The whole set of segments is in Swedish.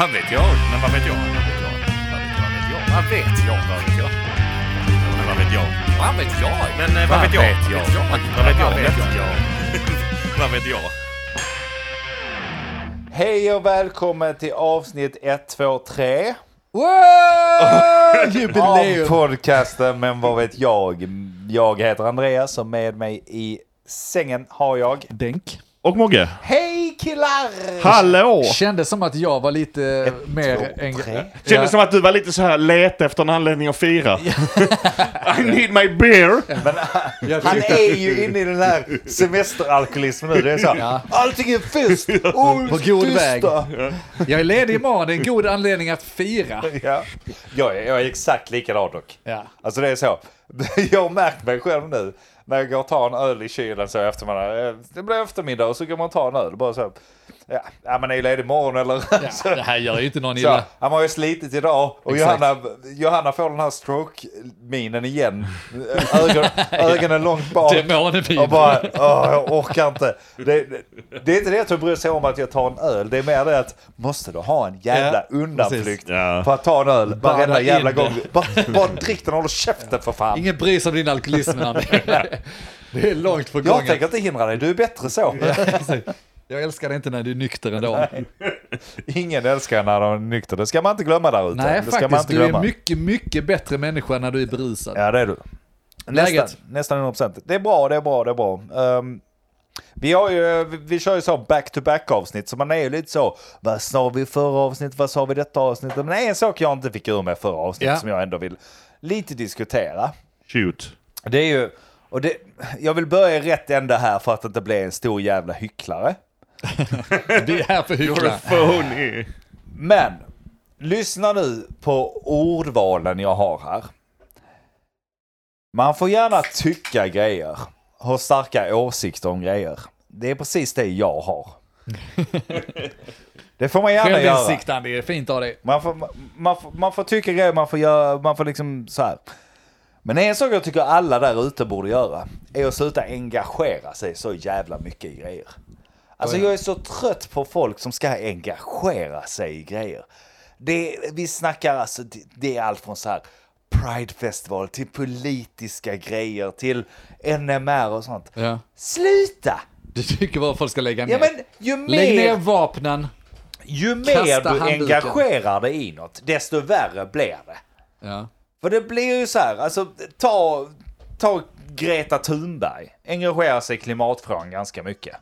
Vad vet jag? Men vad vet jag? Vad vet jag? Vad vet jag? Vad vet jag? Vad vet jag? Men vad vet jag? Men eh, vad vet jag? Vad vet jag? Vad vet jag? Vad vet jag? Hej och välkommen till avsnitt 123 Wow! av Jubileum! podcasten Men vad vet jag? Jag heter Andreas och med mig i sängen har jag Denk. Och Mogge. Hej killar! Hallå! Kändes som att jag var lite mer... två, tre. Kändes Ja. som att du var lite så här let efter en anledning att fira. I need my beer. Men Jag han är ju inne i den här semesteralkoholismen nu. Det är så. Ja. Allting är fest! Oh, På god tysta. väg. Jag är ledig imorgon, det är en god anledning att fira. Ja. Jag, är, jag är exakt likadan dock. Ja. Alltså det är så. Jag har märkt mig själv nu. När jag går och tar en öl i kylen så efter eftermiddag. Eh, det blir eftermiddag och så går man och tar en öl. Bara så. här, ja man är ju ledig imorgon eller? Ja, det här gör ju inte någon Så, illa. han har ju slitit idag och Exakt. Johanna, Johanna får den här stroke-minen igen. Ögon, ögonen långt bak. Demonevin. Och bara, åh, jag orkar inte. Det, det, det är inte det att jag bryr sig om att jag tar en öl. Det är mer det att, måste du ha en jävla Ja, undanflykt. Ja. för att ta en öl varenda jävla gång? Bara, bara drick den och håll käften för fan. Ingen bryr sig om din alkoholism. Det är långt på Jag tänker inte hindra dig, du är bättre så. Jag älskar dig inte när du är nykter ändå. Ingen älskar när de är nykter. Det ska man inte glömma där ute. Nej, det ska man faktiskt. Du är glömma. mycket, mycket bättre människa när du är berusad. Ja, det är du. Nästan, Läget? nästan 100%. Det är bra, det är bra, det är bra. Ehm, vi, har ju, vi, vi kör ju så back-to-back avsnitt, så man är ju lite så, vad sa vi förra avsnittet, vad sa vi detta avsnittet? Men en sak jag inte fick ur med förra avsnittet Ja. som jag ändå vill lite diskutera. Shoot. Det är ju, och det, jag vill börja i rätt ände här för att inte bli en stor jävla hycklare. Vi är här för att hyckla. Phony. Men, lyssna nu på ordvalen jag har här. Man får gärna tycka grejer, ha starka åsikter om grejer. Det är precis det jag har. Det får man gärna göra. Självinsikt, Andy. Det är fint av dig. Man får, man, får, man får tycka grejer, man får göra, man får liksom så här. Men en sak jag tycker alla där ute borde göra är att sluta engagera sig så jävla mycket i grejer. Alltså jag är så trött på folk som ska engagera sig i grejer. Det, vi snackar alltså, det, det är allt från så här Pride Festival till politiska grejer till NMR och sånt. Ja. Sluta! Du tycker bara folk ska lägga ner. Ja men ju Lägg ner mer, vapnen. ju mer du handduken. engagerar dig i något, desto värre blir det. Ja. För det blir ju så här, alltså ta, ta Greta Thunberg. Engagerar sig i klimatfrågan ganska mycket.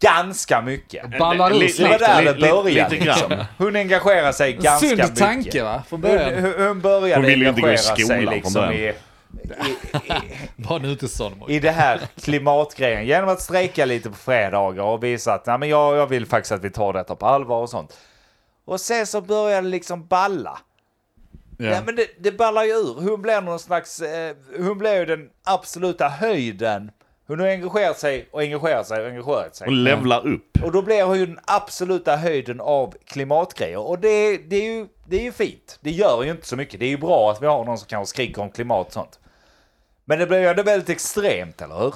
Ganska mycket. Ballar ur Li- Det var snabbt. där det började. lite grann. Liksom. Hon engagerar sig ganska Sund mycket. tanke va, från Hon, början. hon- hon började Hon ville ju inte gå i engagera sig skolan från liksom början. i, Var nu inte sån i det här klimatgrejen genom att strejka lite på fredagar och visa att Nej, men jag, jag vill faktiskt att vi tar detta på allvar och sånt. Och sen så börjar det liksom balla. Ja. Ja. men det, det ballar ju ur. Hon blir någon slags, eh, hon blir ju den absoluta höjden. Hon har engagerat sig och engagerat sig och engagerat sig. Och levlar upp. Och då blir hon ju den absoluta höjden av klimatgrejer. Och det, det, är ju, det är ju fint. Det gör ju inte så mycket. Det är ju bra att vi har någon som kanske skriker om klimat och sånt. Men det blir ju ändå väldigt extremt, eller hur?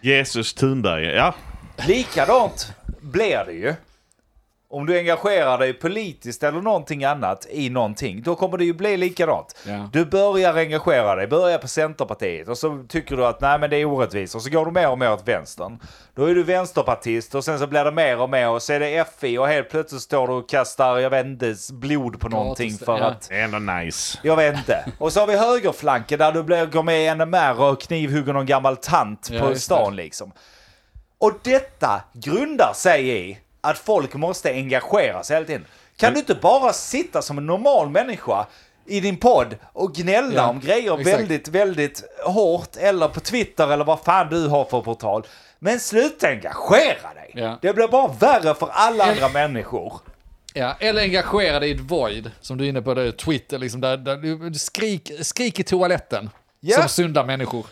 Jesus Thunberg. Ja. Likadant blir det ju. Om du engagerar dig politiskt eller någonting annat i någonting, då kommer det ju bli likadant. Ja. Du börjar engagera dig, börjar på Centerpartiet och så tycker du att nej men det är orättvist och så går du mer och mer åt vänstern. Då är du vänsterpartist och sen så blir det mer och mer och så är det FI och helt plötsligt står du och kastar, jag vet inte, blod på någonting för ja. att Det är ändå nice. jag vet inte. Och så har vi högerflanken där du blir, går med i NMR och knivhugger någon gammal tant Ja, på stan liksom. Och detta grundar sig i att folk måste engagera sig hela tiden. Kan du inte bara sitta som en normal människa i din podd och gnälla Ja, om grejer exakt. väldigt, väldigt hårt eller på Twitter eller vad fan du har för portal. Men sluta engagera dig. Ja. Det blir bara värre för alla andra människor. Ja, eller engagera dig i ett void, som du är inne på, det, Twitter, liksom, där, där skrik, skrik i toaletten. Ja. Som sunda människor.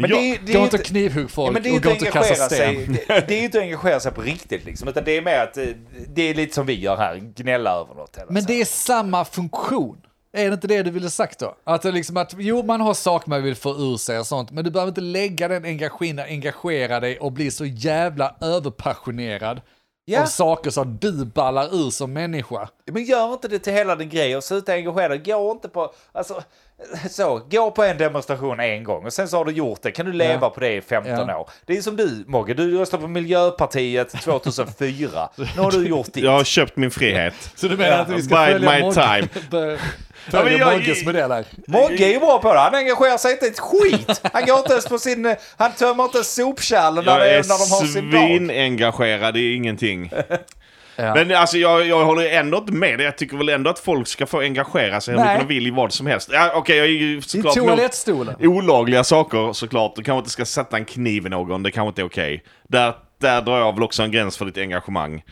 Men det, är- det Gå är inte och knivhugg folk Ja, men det är och inte gå inte och kasta engagera sten. sig. Det, det är inte att engagera sig på riktigt liksom. Utan det är mer att eh, det är lite som vi gör här, gnälla över något. Eller Men så. det är samma funktion. Är det inte det du ville sagt då? Att, liksom att jo, man har saker man vill få ur sig och sånt, men du behöver inte lägga den energin, engagera dig och bli så jävla överpassionerad Ja. av saker att du ballar ur som människa. Men gör inte det till hela din grej och sluta engagera dig. Gå inte på, alltså, så, gå på en demonstration en gång och sen så har du gjort det. Kan du leva Ja. på det i 15 Ja. år? Det är som du Mogge, du röstade på Miljöpartiet 2004. nu har du gjort ditt. Jag har köpt min frihet. Så du menar Ja, att vi ska bide följa my Mogge- time. Ja, Följa jag- Mogges modell här. Mogge är ju bra på det. Han engagerar sig inte ett skit. Han går inte ens på sin... Han tömmer inte sopkärlen när, Jag är, är när de har sin dag. svinengagerad i ingenting. Ja. Men alltså jag, jag håller ändå inte med. Jag tycker väl ändå att folk ska få engagera sig hur mycket de vill i vad som helst. Ja, Okej, jag är ju I såklart emot toalettstolen. olagliga saker såklart. Du kanske inte ska sätta en kniv i någon, det kanske inte är okej. Där, där drar jag väl också en gräns för ditt engagemang.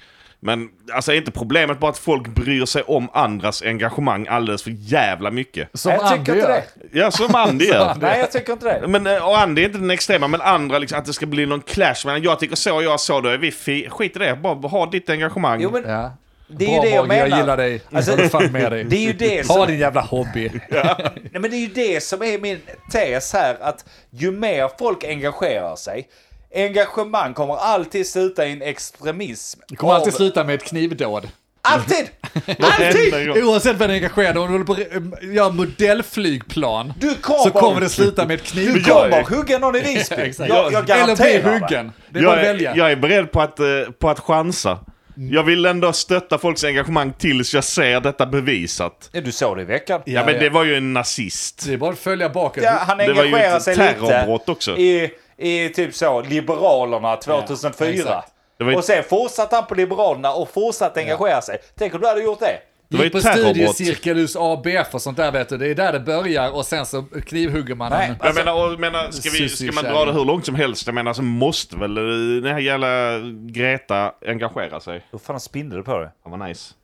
Men alltså är inte problemet bara att folk bryr sig om andras engagemang alldeles för jävla mycket? Som Jag tycker Andy inte det. Ja, som Andy gör. Nej, jag tycker inte det. Men, eh, och Andy är inte den extrema, men andra liksom, att det ska bli någon clash. Men jag tycker så, jag så, då är vi fi- Skit i det, bara ha ditt engagemang. Jo, men Ja. det är ju Bra det jag Mogge, jag menar. gillar dig. Alltså, Jag fan med dig. Det är ju det Ha som... din jävla hobby. Nej, men det är ju det som är min tes här, att ju mer folk engagerar sig, engagemang kommer alltid sluta i en extremism. Det kommer alltid sluta med ett knivdåd. Alltid! Alltid! Oavsett vad du är engagerad om du håller på att göra modellflygplan, Du kommer, så kommer det sluta med ett du knivdåd. kommer hugga någon i Visby. Jag, jag Eller bli huggen. Det är bara Jag att är, välja. jag är beredd på att, eh, på att chansa. Jag vill ändå stötta folks engagemang tills jag ser detta bevisat. Ja, du såg det i veckan. Ja, men det var ju en nazist. Det är bara att följa bakåt. Ja, han Det var ju engagerar ett sig terrorbrott lite också. i, i typ så Liberalerna 2004. exakt. Det var ju- och sen fortsatte han på Liberalerna och fortsatte engagera sig. Tänk om du hade gjort det. Det var ju på studiecirkel hos ABF och sånt där vet du. Det är där det börjar och sen så knivhugger man Nej. en. Jag menar, och, menar ska, vi, ska man dra det hur långt som helst, jag menar så måste väl den här jävla Greta engagera sig. Hur fan spindel på dig? Fan vad nice.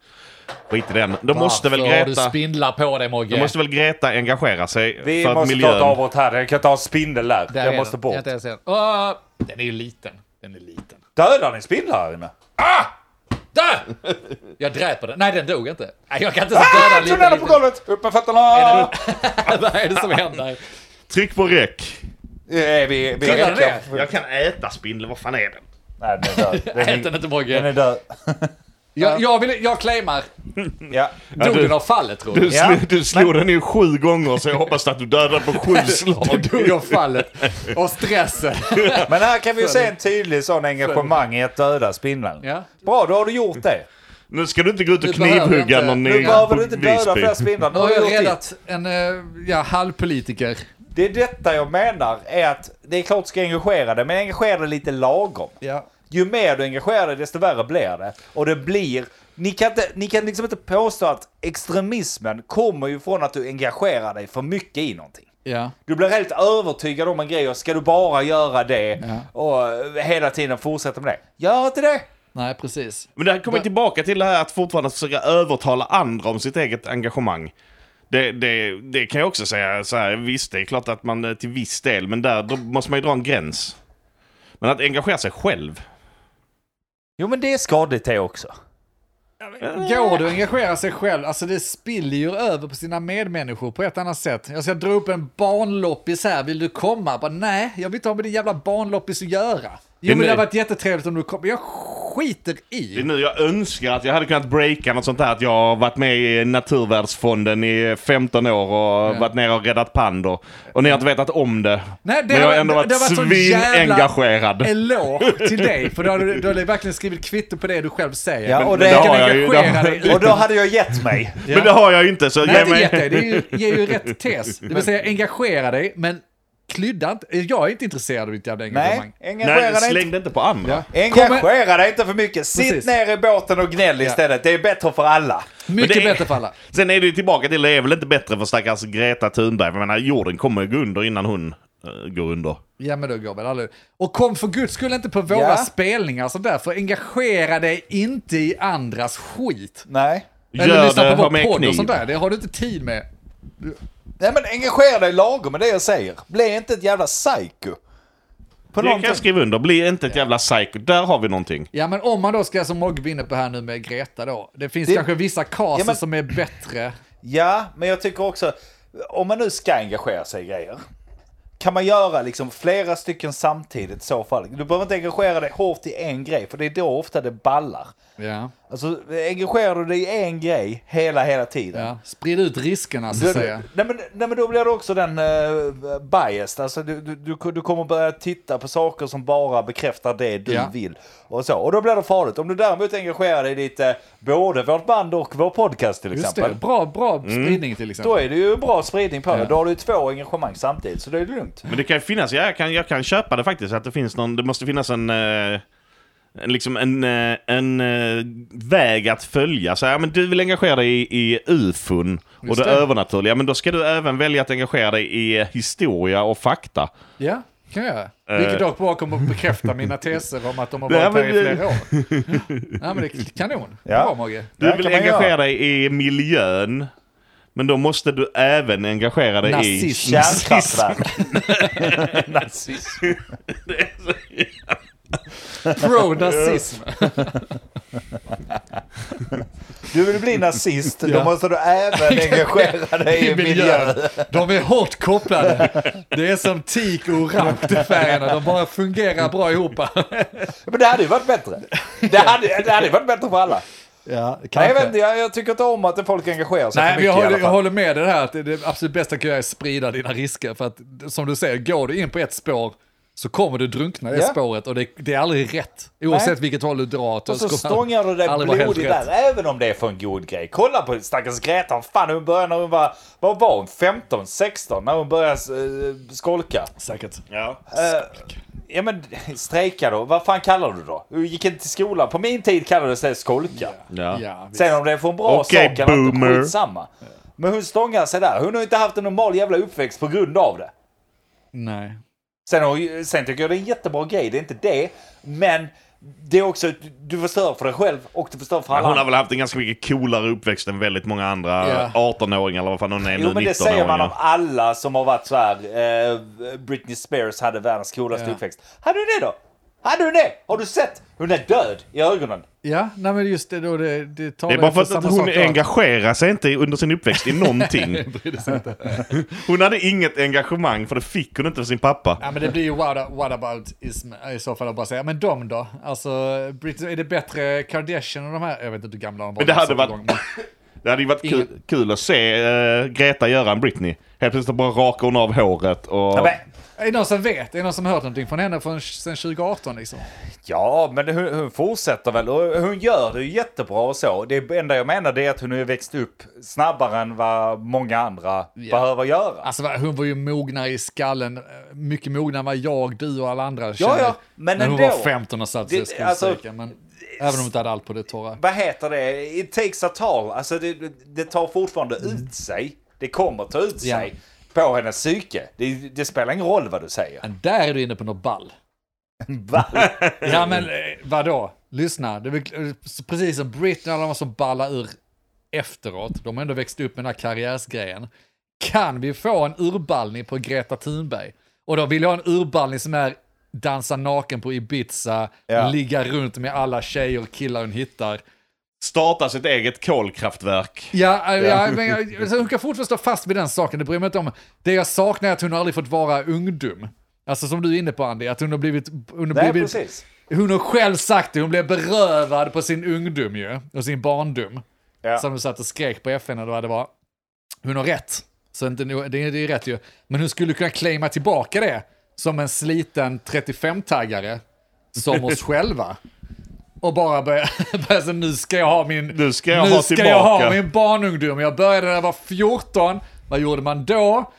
Skit i den. Då måste väl har du Greta... spindlar på dig Mogge? Då måste väl Greta engagera sig Vi för att måste ta miljön... ett avbrott här. Jag kan ta en spindel där. Där jag är måste den. bort. Jag inte Åh, den är ju liten. Den är liten. Dödar ni spindlar här inne? Där! Jag dräper den. Nej, den dog inte. Nej, jag kan inte ens Ah, döda en tunneln liten. på golvet! Upp med fötterna! Vad är det som händer? Tryck på räck. Är vi, vi ner? Jag kan äta spindel, vad fan är den? Nej, den är död. Den Ät är, den inte den är Mogge. död. Jag, jag, vill, jag claimar. Ja. Dog av fallet tror Du, du? Ja. du slog den ju sju gånger så jag hoppas att du dödade på sju slag. Dog av fallet. Och stressen. Men här kan vi ju se en tydlig sån engagemang i att döda spindeln. Ja. Bra, då har du gjort det. Nu ska du inte gå ut och knivhugga någon Nu behöver du inte döda fler spindlar. Nu har jag räddat en eh, ja, halvpolitiker. Det är detta jag menar, är att det är klart du ska engagera dig, men engagera dig lite lagom. Ja. Ju mer du engagerar dig, desto värre blir det. Och det blir... Ni kan, inte, ni kan liksom inte påstå att extremismen kommer ju från att du engagerar dig för mycket i någonting. Ja. Du blir helt övertygad om en grej och ska du bara göra det Ja. och hela tiden fortsätta med det. Gör inte det! Nej, precis. Men det här kommer tillbaka till det här att fortfarande försöka övertala andra om sitt eget engagemang. Det, det, det kan jag också säga så här, visst det är klart att man eh, till viss del, men där då måste man ju dra en gräns. Men att engagera sig själv. Jo men det är skadligt det också. Går du att engagera sig själv, alltså det spiller ju över på sina medmänniskor på ett annat sätt. Jag ska dra upp en barnloppis här, vill du komma? Bara, nej, jag vill inte ha med din jävla barnloppis att göra. Jo Det men det nu- varit jättetrevligt om du kommer. Jag skiter Det är i. nu jag önskar att jag hade kunnat breaka något sånt där. Att jag har varit med i Naturvärdsfonden i 15 år och varit nere och räddat pandor. Och ni har inte vetat om det. Nej, det Men jag har ändå varit det har varit svinengagerad. Eloge till dig, för då har du, har verkligen skrivit kvitto på det du själv säger. Ja, och du det- kan det har jag ju, engagera det- dig Och då hade jag gett mig. Ja. Men det har jag ju inte. Så Nej, ge inte mig... dig. Det är ju, ger ju rätt tes. Det vill säga engagera dig, men klydda inte. Jag är inte intresserad av ditt jävla engagemang. Nej, engagera Nej, dig släng inte. det inte på andra. Ja. Engagera dig inte för mycket. Sitt Precis. ner i båten och gnäll istället. Det är bättre för alla. Mycket är- bättre för alla. Sen är det ju tillbaka till, det är väl inte bättre för stackars Greta Thunberg. Jag menar, jorden kommer ju gå under innan hon uh, går under. Ja men då går väl alla Och kom för guds skull inte på våra Ja. spelningar och sånt där, för engagera dig inte i andras skit. Nej. Eller Gör lyssna det, på vår podd och sånt där, det har du inte tid med. Nej men engagera dig lagom med det jag säger. Bli inte ett jävla psycho. På Det kan jag skriva under. Bli inte ett jävla psycho. Där har vi någonting. Ja men om man då ska, som Mogge inne på här nu med Greta då, det finns Det- kanske vissa caser Ja, men- som är bättre. Ja, men jag tycker också, om man nu ska engagera sig i grejer. kan man göra liksom flera stycken samtidigt i så fall? Du behöver inte engagera dig hårt i en grej, för det är då ofta det ballar. Ja. Alltså, engagerar du dig i en grej hela, hela tiden. ja. Sprid ut riskerna så Du, att säga. nej, men, nej men då blir det också den uh, biased, alltså du, du, du, du kommer börja titta på saker som bara bekräftar det du Ja. vill. Och så. Och då blir det farligt. Om du däremot engagerar dig i lite, både vårt band och vår podcast till Just exempel. det, bra, bra spridning till exempel. Då är det ju bra spridning på det. Ja. Då har du två engagemang samtidigt, så det är lugnt. Men det kan ju finnas, ja, jag, kan, jag kan köpa det faktiskt, att det finns någon, det måste finnas en, eh, en, liksom en, eh, en eh, väg att följa. Så, ja, men du vill engagera dig i, i ufon och Just det, det. övernaturliga, men då ska du även välja att engagera dig i eh, historia och fakta. Ja, kan jag göra. Eh. Vilket dock bara kommer att bekräfta mina teser om att de har varit här i flera år. Ja, men det är kanon. Ja. Bra Mogge. Du vill engagera göra. dig i miljön, men då måste du även engagera dig Nazism. i... Kärnkraftverk. Nazism. Pro-nazism. Du vill bli nazist, då Ja. måste du även engagera dig i miljön. De är hårt kopplade. Det är som teak och orange färgerna. De bara fungerar bra ihop. Men det hade ju varit bättre. Det hade, det hade ju varit bättre för alla. Ja, Nej, jag, vet inte, jag, jag tycker inte om att folk engagerar sig Nej, för men jag mycket i håller, alla jag fall. håller med dig här att det, det absolut bästa kan göra är att sprida dina risker. För att som du säger, går du in på ett spår så kommer du drunkna i det Ja. spåret och det, det är aldrig rätt. Oavsett Nej. vilket håll du drar åt. Och så stångar du dig rätt. där, även om det är för en god grej. Kolla på stackars Greta, fan hon började när hon var, vad var hon, 15, 16, när hon började uh, skolka. Säkert. Ja. Eh, ja men strejka då, vad fan kallar du då? Du gick inte till skolan. På min tid kallades det skolka. Ja. Ja. Sen om det är för en bra Okej, sak eller inte, skitsamma. Men hon stångar sig där. Hon har inte haft en normal jävla uppväxt på grund av det. Nej. Sen, sen tycker jag det är en jättebra grej, det är inte det. Men det är också, du förstör för dig själv och du förstör för alla hon har väl haft en ganska mycket coolare uppväxt än väldigt många andra Ja. 18-åringar eller vad fan hon är nu, Jo men det säger man om 19-åringar. alla som har varit så här. Eh, Britney Spears hade världens coolaste Ja. uppväxt. Hade du det då? Hade du det? Har du sett? Hon är död i ögonen. Ja, nej men just det då, det, det Det talar är bara för att hon engagerar sig inte under sin uppväxt i någonting. Hon hade inget engagemang för det fick hon inte för sin pappa. Ja men det blir ju what, what about ism i så fall att bara säga, men de då? Alltså, är det bättre Kardashian och de här? Jag vet inte hur gamla de var. Men det hade varit- igång, men- Det hade ju varit kul, Ingen- kul att se eh, Greta göra en Britney. Helt plötsligt bara rakar hon av håret och... Ja, Är det någon som vet? Är det någon som har hört någonting från henne från, sen 2018 liksom? ja, men hon, hon fortsätter väl och hon gör det ju jättebra och så. Det enda jag menar det är att hon har växt upp snabbare än vad många andra behöver göra. Alltså hon var ju mognare i skallen, eh, mycket mognare än vad jag, du och alla andra Ja, kände. ja, men när hon ändå. var 15 och satt Det- sig i alltså. Men även om hon inte hade allt på det torra. Vad heter det? It takes a toll. Alltså det, det tar fortfarande ut sig. Det kommer ta ut Ja. sig på hennes psyke. Det, det spelar ingen roll vad du säger. Men där är du inne på något ball. Va? Ja men eh, vadå? Lyssna, det är eh, precis som Britney och alla de som ballar ur efteråt, de har ändå växt upp med den här karriärsgrejen. Kan vi få en urballning på Greta Thunberg? Och då vill jag ha en urballning som är dansa naken på Ibiza, Ja. ligga runt med alla tjejer och killar hon hittar. Starta sitt eget kolkraftverk. Ja, äh, ja. men jag, alltså, hon kan fortfarande stå fast vid den saken, det bryr mig inte om. Det jag saknar är att hon har aldrig fått vara ungdom. Alltså som du är inne på Andy, att hon har blivit... Hon har Nej, blivit precis. hon har själv sagt det, hon blev berövad på sin ungdom ju, och sin barndom. Ja. Som hon satt och skrek på FN och det var. Hon har rätt. Så inte, det, det är rätt ju. Men hon skulle kunna claima tillbaka det som en sliten 35-taggare, som oss själva. Och bara börja, börja så nu ska jag ha min, Nu ska jag nu ha ska tillbaka. jag ha min barnungdom. Jag började när jag var 14, vad gjorde man då?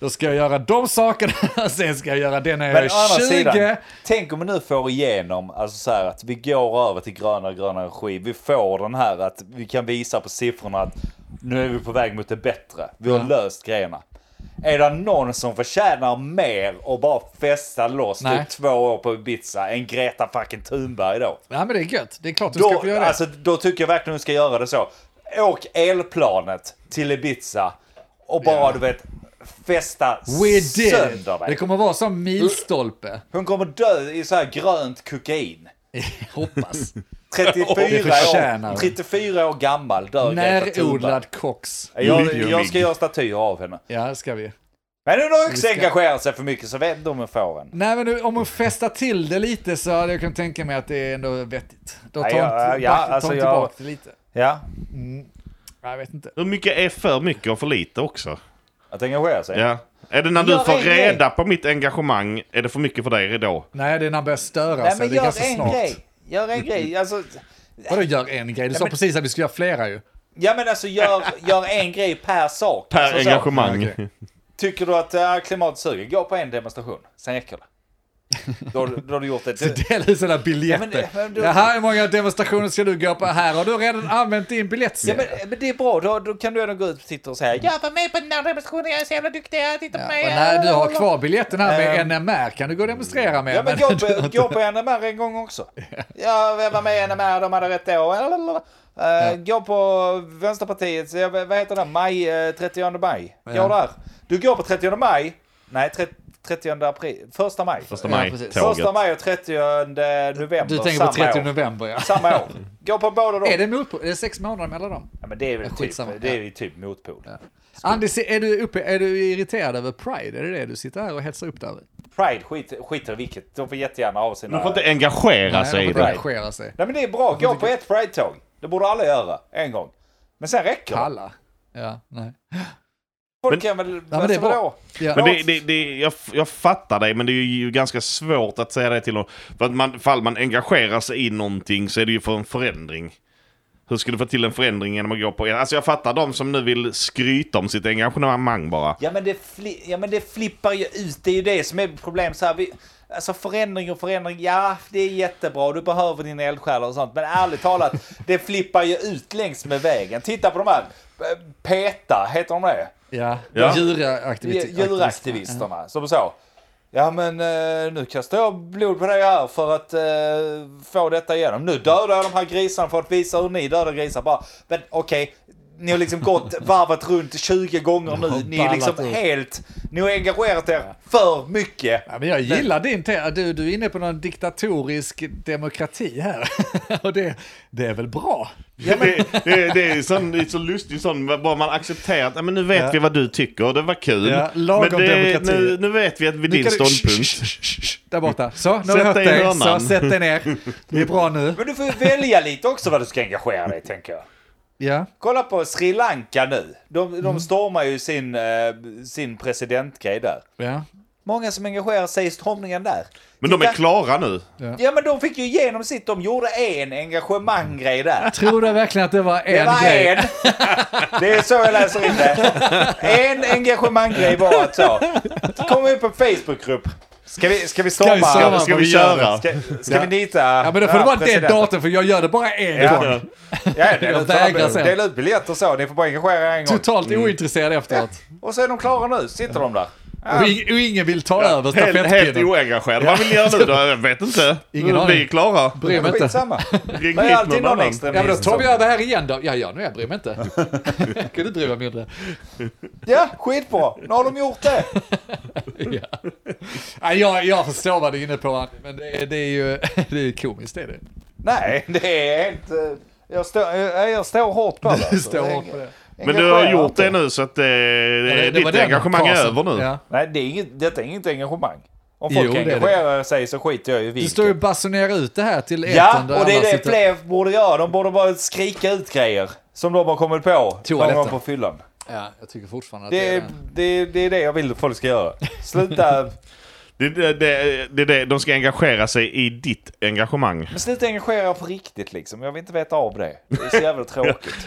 Då ska jag göra de sakerna, sen ska jag göra det när jag Men är 20. sidan, tänk om vi nu får igenom alltså så här, att vi går över till grönare grönare energi. Vi får den här att vi kan visa på siffrorna att nu är vi på väg mot det bättre. Vi har Ja. löst grejerna. Är det någon som förtjänar mer och bara festa loss Nej. typ två år på Ibiza än Greta fucking Thunberg då? Ja men det är gött, det är klart du ska Då, få göra det. alltså, då tycker jag verkligen du ska göra det så. Åk elplanet till Ibiza och bara Ja. du vet it. sönder dig. Det kommer vara som milstolpe. Hon kommer dö i så här grönt kokain. Hoppas. 34, Det förtjänar år, hon. 34 år gammal dör. Närodlad kox. Jag, jag ska göra statyer av henne. Ja, det ska vi. Men hon har också engagerat sig för mycket så inte om hon får en. Nej, men nu, om hon festar till det lite så hade jag kunnat tänka mig att det är ändå vettigt. Då tar ja, ja, alltså tillbaka det lite. Ja, Nej, Jag vet inte. Hur mycket är för mycket och för lite också? att engagera sig. Ja. Är det när du Gör får reda på mitt engagemang, är det för mycket för dig då? Nej, det är när han börjar störa Nej sig. men det är ganska snart. grej. Gör en grej. Alltså, Vadå gör en grej? Du sa men- precis att vi skulle göra flera ju. ja men alltså gör, gör en grej per sak. Per alltså, så. engagemang. Ja, okej. Tycker du att äh, klimatet suger, gå på en demonstration. Sen räcker det. Då, har du- då har du gjort det. Så dela ut sådana biljetter. Ja, men men du- Jaha, hur många demonstrationer ska du gå på här? Har du redan använt din Ja biljettserie? men, men det är bra, då, då kan du ändå gå ut och titta och säga Jag var med på den här demonstrationen, jag är så jävla duktig, titta på Ja, mig. när du har kvar biljetten här med Ehm. NMR kan du gå och demonstrera med. Ja men gå på, gå på NMR en gång också. Ja, jag var med i NMR, de hade rätt då. Uh, Gå på Vänsterpartiet, ja, vad heter det, maj, eh, 30 maj. Gå Ja. där. Du går på 30 maj, nej 30, 30 april, första maj. Första Ja, maj, precis. tåget. Första maj och 30 november Du tänker på samma 30 år. november ja. Samma år. Gå på båda dem. Är det motpol? Är det sex månader mellan dem? Ja, men det är väl typ, Skitsamma. det är ju typ motpol. Andy, se- är du, uppe, är du irriterad över Pride? Är det det du sitter här och hetsar upp där? Pride, skit, skiter i vilket. De får jättegärna ha sina... Man får inte engagera Nej, sig i de får det. inte engagera sig. Nej men det är bra, gå på ett Pride-tåg. Det borde alla göra, en gång. Men sen räcker det. Kalla. Ja, nej. Folk Men- kan väl... Ja, men det är bra. Ja. Men det, det, det, jag, jag fattar dig, men det är ju ganska svårt att säga det till någon. För att man, fall man engagerar sig i någonting så är det ju för en förändring. Hur ska du få till en förändring genom att gå på... Alltså jag fattar de som nu vill skryta om sitt engagemang bara. Ja men, det fli- ja men det flippar ju ut, det är ju det som är problemet. Så här, vi, alltså förändring och förändring, ja det är jättebra, du behöver dina eldsjälar och sånt. Men ärligt talat, det flippar ju ut längs med vägen. Titta på de här, PETA, heter de det? Ja, Ja. djuraktivitet. Djuraktivisterna, som så. Ja men eh, nu kastar jag blod på dig här för att eh, få detta igenom. Nu dödar jag de här grisarna för att visa hur ni dödar grisar. Bara, men okej, ni har liksom gått varvet runt 20 gånger nu. Ni är liksom helt, ni har engagerat er för mycket. Ja, men jag gillar din te- du, du är inne på någon diktatorisk demokrati här. och det, det är väl bra? det, det, det är sån, det är så lustigt sån, bara man accepterar att "Ja, men nu vet Ja. vi vad du tycker, det var kul. Ja, lagom men det, demokrati. nu, nu vet vi att vi din kan du- ståndpunkt. Där borta. Så, nu har hört dig. Så, sätt dig ner. Det är bra nu. Men du får ju välja lite också vad du ska engagera dig tänker jag. Ja. Kolla på Sri Lanka nu. De, de stormar ju sin, eh, sin presidentgrej där. ja. Många som engagerar sig i stormningen där. Men de är klara nu. Ja men de fick ju igenom sitt, de gjorde en engagemanggrej där. Tror du verkligen att det var Det en var grej? en. Det är så jag läser in det. En engagemanggrej var att så. Kom ut på Facebookgrupp. Ska vi, ska vi storma? Ska vi storma? Ska vi köra? Ska, ska Ja. vi nita? Ja, men då får det vara det datum, för jag gör det bara en Ja. gång. Ja, dela ut, sen. dela ut biljetter så. Ni får bara engagera er en gång. Totalt ointresserad efteråt. Och så är de klara nu. Sitter de där. Och, ing- och ingen vill ta över Helt, helt stafettpinnen. oengagerad. Vad vill ni göra nu då? Jag vet inte. Ingen vi aning. är klara. Bryr mig inte. Skitsamma. Ring Det är hit alltid någon extra Ja, men då tar vi över här igen då. Ja, ja, nu jag bryr mig inte. kan du dig mindre? Ja, skitbra. Nu har de gjort det. Ja. Ja, jag, jag förstår vad du är inne på, men det, är- det är ju det är komiskt. Det är det. Nej, det är helt... eh, Jag står, jag, jag står hårt på det. Du alltså. står hårt på det. Men du har gjort det nu så att eh, Ja, det- det ditt engagemang är över nu. Ja. Nej, det är inget, detta är inget engagemang. Om folk Jo, det det. engagerar sig så skiter jag i Du vilket. står ju och basunerar ut det här till. Ja, och det är det sitter- fler borde göra. De borde bara skrika ut grejer. Som de har kommit på någon Toaletten. gång på fyllan. Ja, jag tycker fortfarande att Det det är det. det, det är det jag vill att folk ska göra. Sluta, Det, det, det, det, det, de ska engagera sig i ditt engagemang. men sluta engagera på riktigt liksom. Jag vill inte veta av det. Det är så jävla tråkigt.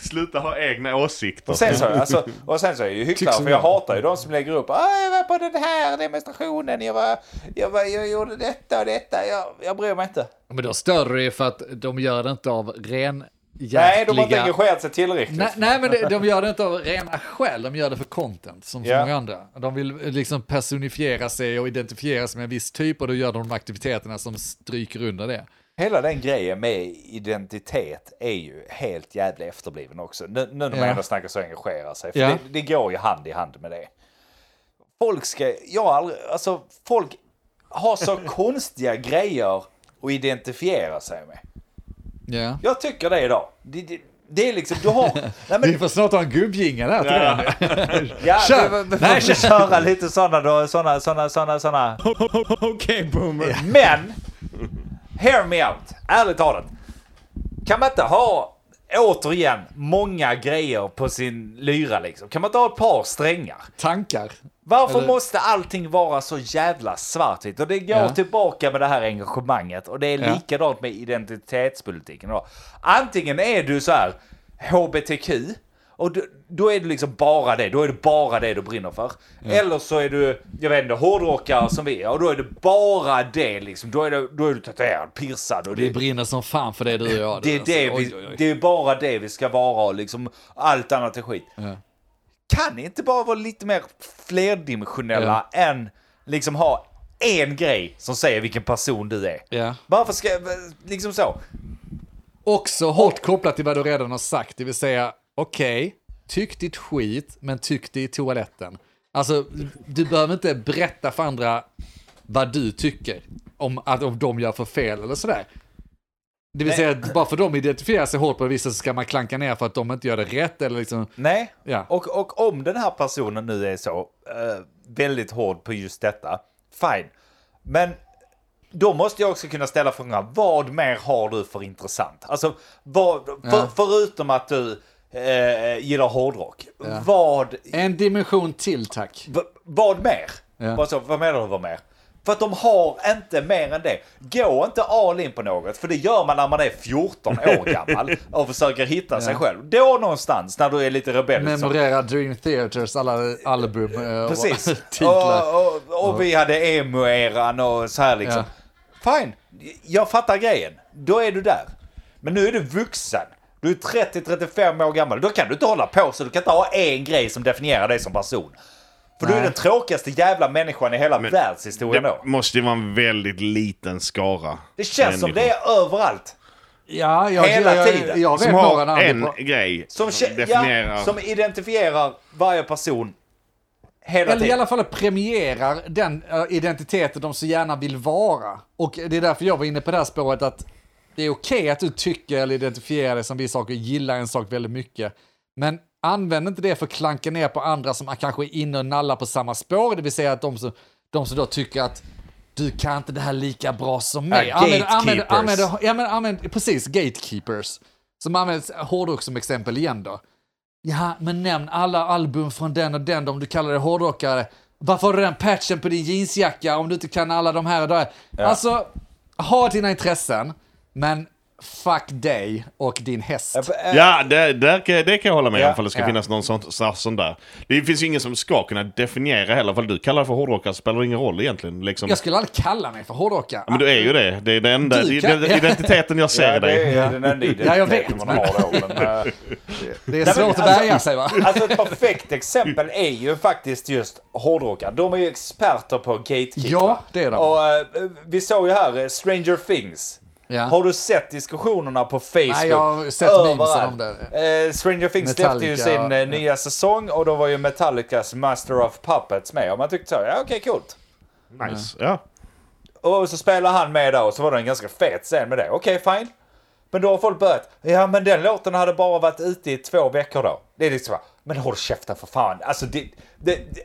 Sluta ha egna åsikter. Och sen så, alltså, och sen så är jag ju hycklare, för jag jag. hatar ju de som lägger upp ah, jag var på den här demonstrationen, jag, var, jag, var, jag gjorde detta och detta, jag, jag bryr mig inte. Men då stör det ju för att de gör det inte av ren Nej, de har inte engagerat sig tillräckligt. Nej, nej, men det, de gör det inte av rena skäl, de gör det för content, som så många andra. De vill eh, liksom personifiera sig och identifiera sig med en viss typ och då gör de de aktiviteterna som stryker under det. Hela den grejen med identitet är ju helt jävla efterbliven också. Nu, nu när man Ja. ändå snackar så engagerar sig. För Ja. det, det går ju hand i hand med det. Folk ska, jag aldrig, alltså folk har så konstiga grejer att identifiera sig med. Ja. Jag tycker det idag. Det, det, Det är liksom, du har... Nej, Vi men, får snart ha en gubbjingel här till den. ja, Kör. vi- vi får Nej, kör. köra lite sådana då, sådana, sådana, sådana, sådana. Okej, boomer. Men, hear me out, ärligt talat. Kan man inte ha, återigen, många grejer på sin lyra liksom? Kan man inte ha ett par strängar? Tankar. Varför Eller- måste allting vara så jävla svartvitt? Och det går Ja. tillbaka med det här engagemanget. Och det är Ja. likadant med identitetspolitiken. Då. Antingen är du så här HBTQ, och då, då är du liksom bara det. Då är det bara det du brinner för. Eller så är du, jag vet inte, hårdrockare som vi är. Och då är det bara det liksom. Då är, det, då är du tatuerad, piercad. Och Vi det, brinner som fan för det du och jag. det, är alltså. det, Oj, vi, oj, oj. det är bara det vi ska vara och liksom allt annat är skit. Ja. Kan ni inte bara vara lite mer flerdimensionella än liksom ha en grej som säger vilken person du är? Ja. Varför ska, liksom så. Också hårt kopplat till vad du redan har sagt, det vill säga, okej, tyck ditt skit, men tyck det i toaletten. Alltså, du behöver inte berätta för andra vad du tycker om att om de gör för fel eller sådär. Det vill Nej. säga, att bara för de identifierar sig hårt på vissa så ska man klanka ner för att de inte gör det rätt eller liksom, Nej, Ja. och, och om den här personen nu är så eh, väldigt hård på just detta, fine. Men då måste jag också kunna ställa frågan, vad mer har du för intressant? Alltså, vad, för, Ja. förutom att du eh, gillar hårdrock, Ja. vad, en dimension till tack. v, vad mer? Ja. Vad, så, vad menar du vad mer? För att de har inte mer än det. Gå inte all in på något, för det gör man när man är 14 år gammal och försöker hitta sig själv. Då någonstans, när du är lite rebellisk. Memorera Dream Theaters alla album eh, och Precis. titlar. Och, och, och vi hade emo-eran och så här liksom. Fine, jag fattar grejen. Då är du där. Men nu är du vuxen. Du är 30-35 år gammal. Då kan du inte hålla på så du kan inte ha en grej som definierar dig som person. För du är Nej. den tråkigaste jävla människan i hela världshistorien Det då. måste ju vara en väldigt liten skara. Det känns som det är överallt. Ja, jag, Hela jag, tiden. jag, jag vet Som har en bra- grej Som, som, definierar... ja, som identifierar varje person hela Eller i tiden. alla fall premierar den eh, identiteten de så gärna vill vara. Och det är därför jag var inne på det här spåret att det är okej att du tycker eller identifierar dig som vissa saker, gillar en sak väldigt mycket. Men använd inte det för att klanka ner på andra som kanske är inne och nallar på samma spår, det vill säga att de som, de som då tycker att du kan inte det här lika bra som mig. Ja, använd, använd, gatekeepers. använd, ja, men använd, precis, gatekeepers. Som används hårdrock som exempel igen då. Ja, men nämn alla album från den och den om du kallar det hårdrockare. Varför har du den patchen på din jeansjacka om du inte kan alla de här och där? Alltså, ha dina intressen, men fuck dig och din häst. Ja, det, där, kan- det kan jag hålla med Ja, om ifall det ska ja. finnas någon sån, sån, sån där. Det finns ju ingen som ska kunna definiera heller. Ifall du kallar det för hårdrockare spelar det ingen roll egentligen. Liksom. Jag skulle aldrig kalla mig för hårdrockare. Ja, Men du är ju det. Det är den enda det kan- är den identiteten jag ser Ja, det dig. är den enda Ja, jag vet, identiteten man har då. Men, eh, Det är men svårt att alltså- värja sig va? Alltså ett perfekt exempel är ju faktiskt just hårdrockare. De är ju experter på gatekeeper. Ja, det är de. Och eh, vi såg ju här eh, Stranger Things. Ja. Har du sett diskussionerna på Facebook? Nej, jag har sett memesen om det. Eh, Stranger Things släppte ju sin eh, nya säsong och då var ju Metallicas Master of Puppets med. Och man tyckte så, ja okej coolt. Nice. Ja. Och så spelar han med där och så var det en ganska fet scen med det. Okej, fine. Men då har folk börjat, ja men den låten hade bara varit ute i två veckor då. Det är liksom men håll käften för fan. Alltså det, det, det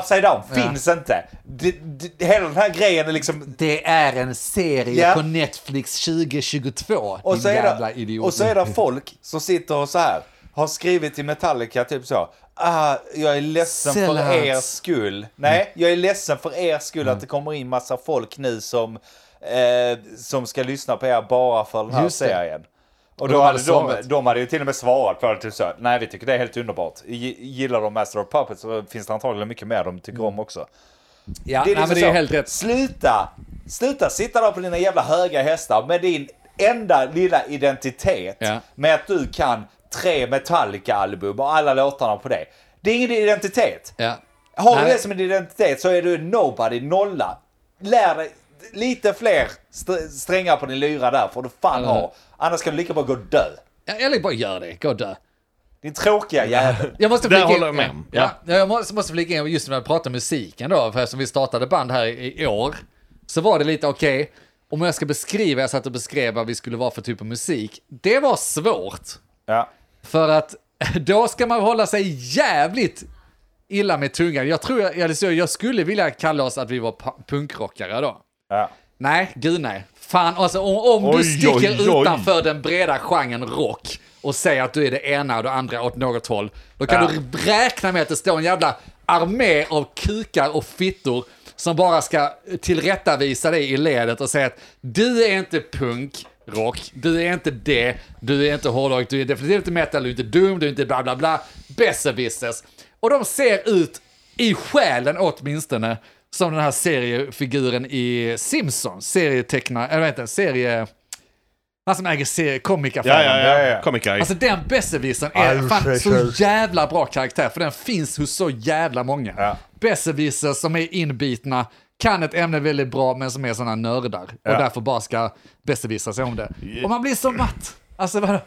Upside Down finns inte. Det, det, hela den här grejen är liksom... Det är en serie Ja. på Netflix 2022, Och din så, är jävla det, idiot. och så är det folk som sitter och så här har skrivit till Metallica typ så. Ah, jag är ledsen för Sellouts. er skull. Nej, jag är ledsen för er skull Mm. att det kommer in massa folk nu som, eh, som ska lyssna på er bara för den här Just det. serien. Och Och då de hade de, svarat. de hade ju till och med svarat på det typ så. Nej, vi tycker det är helt underbart. Gi- Gillar de Master of Puppets så finns det antagligen mycket mer de tycker om också. ja, Det är, nej, liksom det är helt rätt. Sluta! Sluta sitta där på dina jävla höga hästar med din enda lilla identitet. Ja. Med att du kan tre Metallica-album och alla låtarna på det. Det är ingen identitet. Ja. Har du det som en identitet så är du nobody, nolla. Lär dig lite fler st- strängar på din lyra där får du fan Ja. ha. Annars kan du lika bra gå och dö. Ja, Eller bara gör det, gå och dö. Din tråkiga jävel. Jag måste flika in- håller jag med. Ja. Ja, jag måste, måste flika in just när vi pratar musiken då, för eftersom vi startade band här i, år, så var det lite okej, om jag ska beskriva, jag satt och beskrev vad vi skulle vara för typ av musik, det var svårt. Ja. För att då ska man hålla sig jävligt illa med tungan. Jag tror, jag, jag skulle vilja kalla oss att vi var punkrockare då. Ja. Nej, gud nej. Fan, alltså om, om du Oj, sticker oj, oj. utanför den breda genren rock och säger att du är det ena och det andra åt något håll, då kan Ja. du räkna med att det står en jävla armé av kukar och fittor som bara ska tillrättavisa dig i ledet och säga att du är inte punk, rock, du är inte det, du är inte hårdrock, du är definitivt inte metal, du är inte dum, du är inte bla bla bla, besserwissers. Och de ser ut, i själen åtminstone, som den här seriefiguren i Simpsons, serietecknare, eller vad heter det, serie... Han som äger serie, Ja, komikaffären. ja, Ja, ja. ja. Comic. Alltså den besserwissern är fan så jävla bra karaktär, för den finns hos så jävla många. Ja. Besserwissers som är inbitna, kan ett ämne väldigt bra, men som är sådana nördar. Ja. Och därför bara ska besserwissa sig om det. Och man blir så matt. Alltså, vadå?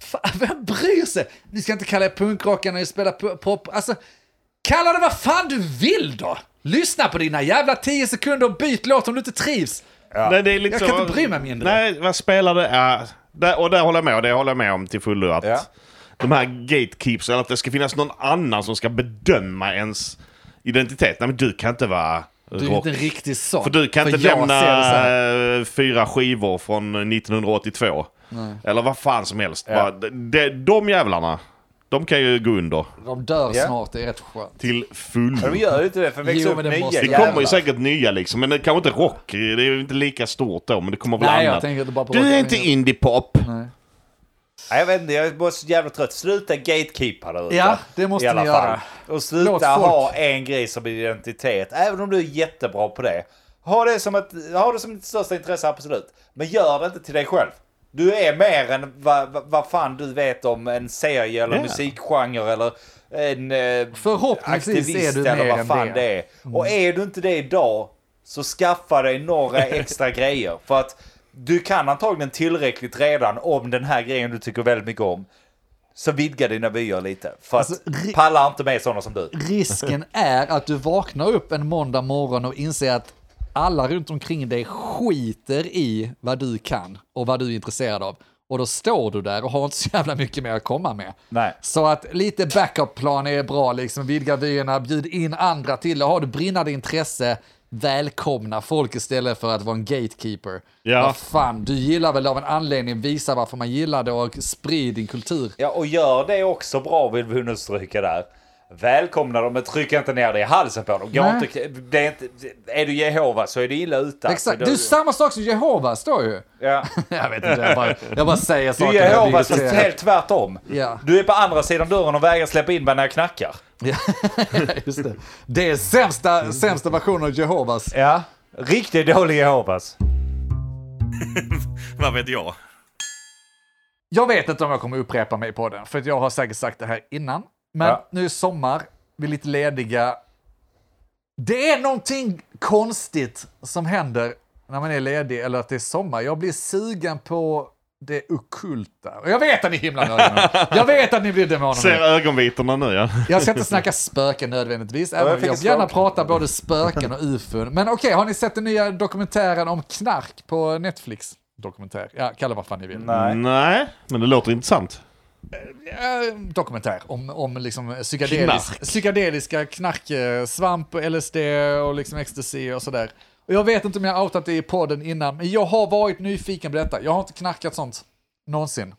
Fan, vem bryr sig? Ni ska inte kalla er punkrockare när ni spelar pop. Alltså, kalla det vad fan du vill då! Lyssna på dina jävla 10 sekunder och byt låt om du inte trivs. Nej, det är lite Jag kan inte bry mig mindre. Nej, vad spelar det? Ja, där, och där håller jag med, och det håller jag med om till fullo. Att Ja. de här gatekeeps, eller att det ska finnas någon annan som ska bedöma ens identitet. Nej, men du kan inte vara Du är rock. inte en riktig sån. För du kan inte jag lämna eh, fyra skivor från 1982. Eller vad fan som helst. Ja. Bara, de, de, de jävlarna, de kan ju gå under De dör Ja. snart, det är rätt skönt. till fullo. Men de gör ju inte det, för det växer Jo, upp det nya måste- Det jävlar. kommer ju säkert nya liksom, men det kanske inte rock. Det är ju inte lika stort då, men det kommer väl Nej, jag annat. tänker inte bara på Du är inte indie-pop. Nej. Nej, jag vet inte, jag är bara så jävla trött. Sluta gatekeepa där ute. Ja, det måste I alla ni fall. göra. Och sluta Låt folk- ha en grej som identitet, även om du är jättebra på det. Ha det som, ett, ha det som ditt största intresse, absolut. Men gör det inte till dig själv. Du är mer än vad, vad, vad fan du vet om en serie eller Ja. musikgenre eller en eh, Förhoppningsvis aktivist är du eller vad fan det. det är. Och är du inte det idag, så skaffa dig några extra grejer. För att du kan antagligen tillräckligt redan om den här grejen du tycker väldigt mycket om. Så vidga dina vyer lite. För att Alltså, ri- pallar inte med sådana som du. Risken är att du vaknar upp en måndag morgon och inser att alla runt omkring dig skiter i vad du kan och vad du är intresserad av. Och då står du där och har inte så jävla mycket mer att komma med. Nej. Så att lite backup-plan är bra, liksom vidga vyerna, bjud in andra till det. Har du brinnande intresse, välkomna folk istället för att vara en gatekeeper. Ja. Vad fan, du gillar väl av en anledning, visa varför man gillar det och sprid din kultur. Ja, och gör det också bra vill vi understryka där. Välkomna dem, men tryck inte ner det i halsen på dem. Gå Nej. inte, det är, inte, är du Jehova så är du illa ute. Exakt, Alltså, det är samma sak som Jehovas står ju. ja. Jag vet inte, jag bara, jag bara säger Du saker. är jag blir Jehova så irriterad. helt tvärtom. Ja. Du är på andra sidan dörren och vägrar släppa in mig när jag knackar. Just det. Det är sämsta, sämsta versionen av Jehovas. Ja. Riktigt dålig Jehovas. Vad vet jag? Jag vet inte om jag kommer upprepa mig på den, för jag har säkert sagt det här innan. Men Ja. nu är sommar, vi är lite lediga. Det är någonting konstigt som händer när man är ledig eller att det är sommar. Jag blir sugen på det okulta. Och jag vet att ni himlar med ögonen. Jag vet att ni blir demoner. Ser ögonvitorna nu ja. Jag ska inte snacka spöken nödvändigtvis, jag även jag ett gärna pratar både spöken och ufon. Men okej, har ni sett den nya dokumentären om knark på Netflix? Dokumentär, ja, kalla vad fan ni vill. Nej. Nej, men det låter intressant. Eh, dokumentär om, om liksom psykedelisk, Knark. psykedeliska knark, svamp, LSD och liksom ecstasy och sådär. Och jag vet inte om jag outat det i podden innan, men jag har varit nyfiken på detta. Jag har inte knarkat sånt någonsin.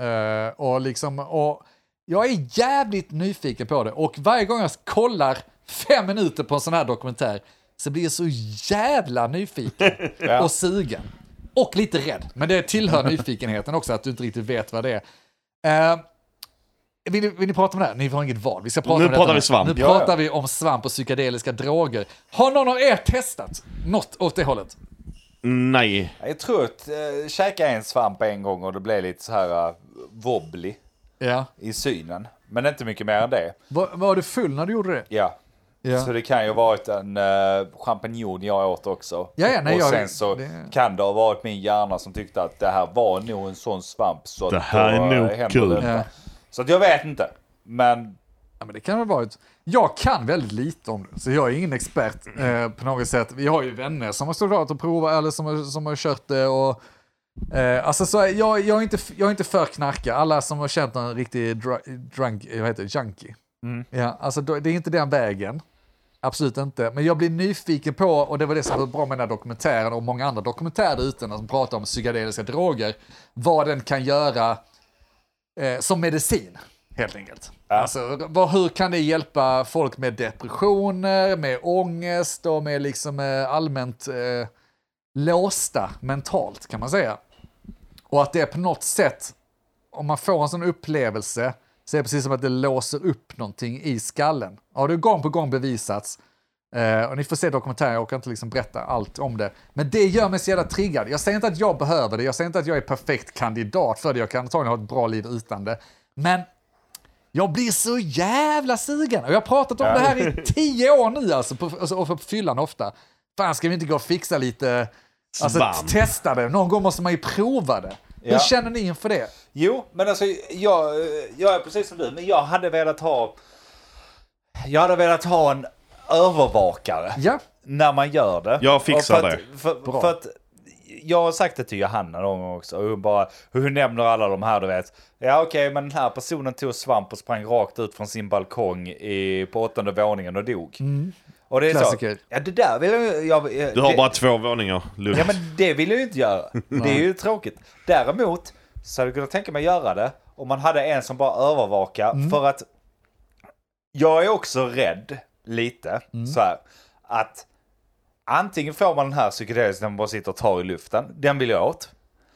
Eh, och liksom, och jag är jävligt nyfiken på det. Och varje gång jag kollar fem minuter på en sån här dokumentär så blir jag så jävla nyfiken Ja. och sugen. Och lite rädd. Men det tillhör nyfikenheten också, att du inte riktigt vet vad det är. Eh, vill, ni, vill ni prata om det här? Ni har inget val. Vi ska prata Nu om detta pratar vi svamp. Nu Ja, pratar ja. vi om svamp och psykedeliska droger. Har någon av er testat något åt det hållet? Nej. Jag tror att äh, käka en svamp en gång och det blev lite så här uh, wobbly Ja. i synen. Men inte mycket mer än det. Var, var du full när du gjorde det? Ja. Ja. Så det kan ju ha varit en uh, champinjon jag åt också. Ja, ja, nej, och jag- sen så det- kan det ha varit min hjärna som tyckte att det här var nog en sån svamp. Så Det här är nog eh, händer kul. Ja. Så att jag vet inte. Men Ja, men det kan vara. ett- Jag kan väldigt lite om det, så jag är ingen expert eh, på något sätt. Vi har ju vänner som har såklart och provat eller som har, som har kört det och Eh, alltså så, jag, jag, är inte, jag är inte för knarka. Alla som har känt en riktig dr- drunk, vad heter det, junkie. Ja, alltså det är inte den vägen. Absolut inte. Men jag blir nyfiken på, och det var det som var bra med den här dokumentären och många andra dokumentärer där ute som pratar om psykedeliska droger, vad den kan göra eh, som medicin, helt enkelt. Alltså, vad, hur kan det hjälpa folk med depressioner, med ångest och med liksom eh, allmänt eh, låsta mentalt, kan man säga. Och att det på något sätt, om man får en sån upplevelse, så är det precis som att det låser upp någonting i skallen. Ja, det har gång på gång bevisats. Eh, och ni får se dokumentären, jag orkar inte liksom berätta allt om det. Men det gör mig så jävla triggad. Jag säger inte att jag behöver det, jag säger inte att jag är perfekt kandidat för det, jag kan antagligen ha ett bra liv utan det. Men jag blir så jävla sugen. Och jag har pratat om det här i tio år nu alltså, på, alltså, och på fyllan ofta. Fan, ska vi inte gå och fixa lite, alltså Svamp. testa det. Någon gång måste man ju prova det. Hur Ja. känner ni inför det? Jo, men alltså jag, jag är precis som du, men jag hade velat ha... Jag hade velat ha en övervakare Ja, när man gör det. Jag fixar för att, det. För, Bra. för att jag har sagt det till Johanna någon gång också. Och hon, bara, hon nämner alla de här, du vet. Ja okej, men den här personen tog svamp och sprang rakt ut från sin balkong i, på åttonde våningen och dog. Och det är Klassiker. så. Ja, det där vill jag... jag Du har det, bara två våningar, lugnt. Ja, men det vill jag ju inte göra. Det är ju tråkigt. Däremot så hade jag kunnat tänka mig göra det om man hade en som bara övervakar. För att jag är också rädd lite så här att antingen får man den här psykedeliska när man bara sitter och tar i luften. Den vill jag åt.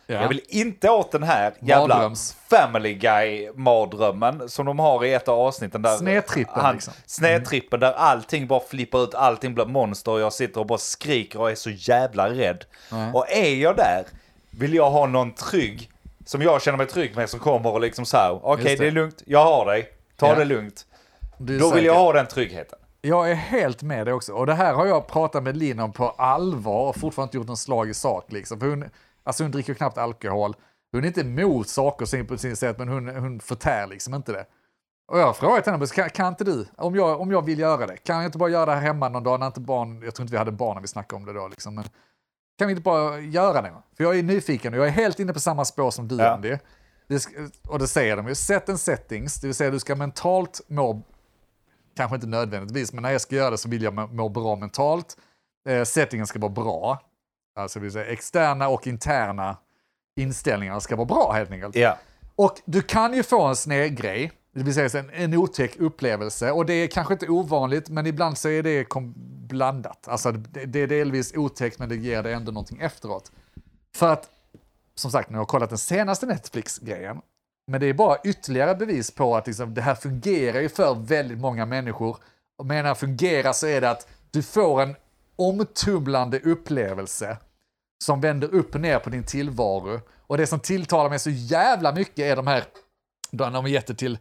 ja. Jag vill inte åt den här jävla Mardröms. Family Guy-mardrömmen som de har i ett av avsnitten. Där Snedtrippen, liksom. Snedtrippen där allting bara flippar ut, allting blir monster och jag sitter och bara skriker och är så jävla rädd. Och är jag där vill jag ha någon trygg, som jag känner mig trygg med, som kommer och liksom så här, okej Just det. det. är lugnt, jag har dig, ta Ja. det lugnt. Då vill säker. jag ha den tryggheten. Jag är helt med det också. Och det här har jag pratat med Linn om på allvar och fortfarande inte gjort någon slag i sak. Liksom. För hon, alltså hon dricker knappt alkohol. Hon är inte emot saker på sin sätt, men hon, hon förtär liksom inte det. Och jag har frågat henne, kan, kan inte du, om jag, om jag vill göra det, kan jag inte bara göra det här hemma någon dag när inte barn, jag tror inte vi hade barn när vi snackade om det då, liksom, men kan vi inte bara göra det? För jag är nyfiken och jag är helt inne på samma spår som du, Ja. Andy. Det, och det säger de ju, set and settings, det vill säga du ska mentalt må kanske inte nödvändigtvis, men när jag ska göra det så vill jag må, må bra mentalt. Eh, settingen ska vara bra. Alltså det vill säga externa och interna inställningar ska vara bra helt enkelt. Ja. Och du kan ju få en sned grej, det vill säga en, en otäck upplevelse. Och det är kanske inte ovanligt, men ibland så är det blandat. Alltså det, det är delvis otäckt, men det ger dig ändå någonting efteråt. För att, som sagt, nu har jag kollat den senaste Netflix-grejen, men det är bara ytterligare bevis på att liksom, det här fungerar ju för väldigt många människor. Och menar fungerar så är det att du får en omtumlande upplevelse som vänder upp och ner på din tillvaro. Och det som tilltalar mig så jävla mycket är de här, då de är jätte till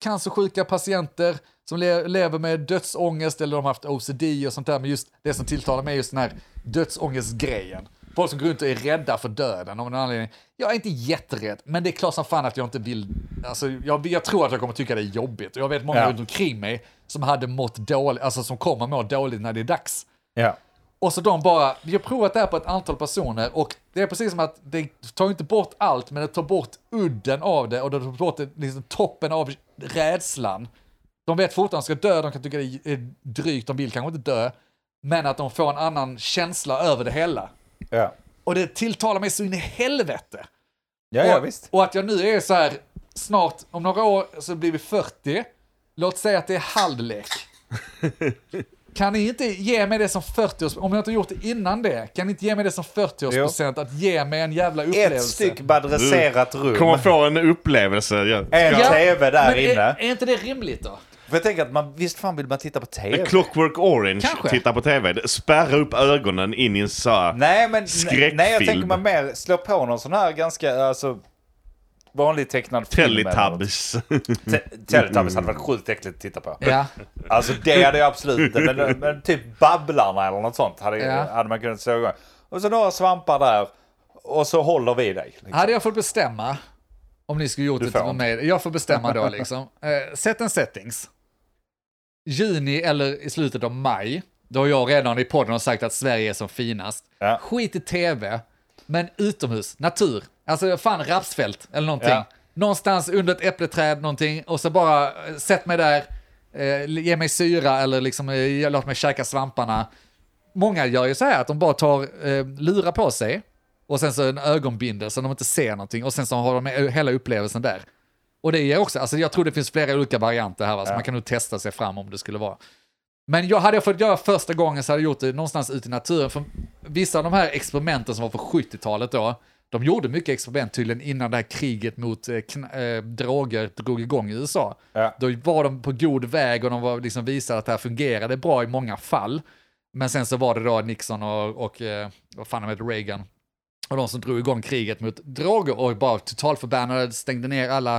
cancersjuka patienter som le lever med dödsångest eller de har haft OCD och sånt där. Men just det som tilltalar mig är just den här dödsångestgrejen. Folk som går runt och är rädda för döden av någon anledning. Jag är inte jätterädd, men det är klart som fan att jag inte vill... Alltså, jag, jag tror att jag kommer tycka det är jobbigt. Och jag vet många Ja. runt omkring mig som hade mått dåligt, alltså som kommer må dåligt när det är dags. Ja. Och så de bara, vi har provat det här på ett antal personer och det är precis som att det tar inte bort allt, men det tar bort udden av det och det tar bort liksom, toppen av rädslan. De vet fortfarande att de ska dö, de kan tycka det är drygt, de vill kanske inte dö, men att de får en annan känsla över det hela. Ja. Och det tilltalar mig så in i helvete. Ja, ja, och, visst. och att jag nu är så här, snart, om några år så blir vi 40, låt säga att det är halvlek. Kan ni inte ge mig det som 40-års, om jag inte har gjort det innan det, kan ni inte ge mig det som 40-årspresent att ge mig en jävla upplevelse? Ett styck badresserat rum. Kommer få en upplevelse. Ja. En Ja, tv där men inne. Är, är inte det rimligt då? För jag tänker att man, visst fan vill man titta på tv? Clockwork Orange, Kanske. titta på tv. Spärra upp ögonen in i en så här- Nej, men Skräckfilm. nej, jag tänker man mer slå på någon sån här ganska, alltså, vanlig tecknad film. Teletubbies. Te- Teletubbies hade varit sjukt äckligt att titta på. Ja. Alltså det hade jag absolut inte, men, men typ Babblarna eller något sånt hade, Ja. hade man kunnat slå igång. Och så några svampar där, och så håller vi dig. Liksom. Hade jag fått bestämma, om ni skulle gjort det för mig, jag får bestämma då liksom. Eh, set and settings. Juni eller i slutet av maj, då jag redan i podden har sagt att Sverige är som finast. Ja. Skit i tv. Men utomhus, natur, alltså fan rapsfält eller någonting. Ja. Någonstans under ett äppleträd någonting och så bara eh, sätt mig där, eh, ge mig syra eller liksom eh, låt mig käka svamparna. Många gör ju så här att de bara tar eh, lurar på sig och sen så en ögonbindel så de inte ser någonting och sen så har de hela upplevelsen där. Och det är också, alltså jag tror det finns flera olika varianter här, va, så man kan nog testa sig fram om det skulle vara. Men jag hade jag fått göra första gången så hade jag gjort det någonstans ute i naturen. För vissa av de här experimenten som var på 70-talet då, de gjorde mycket experiment tydligen innan det här kriget mot eh, eh, droger drog igång i USA. Ja. Då var de på god väg och de var liksom visade att det här fungerade bra i många fall. Men sen så var det då Nixon och, och eh, vad fan heter, Reagan, och de som drog igång kriget mot droger och bara totalförbannade, stängde ner alla,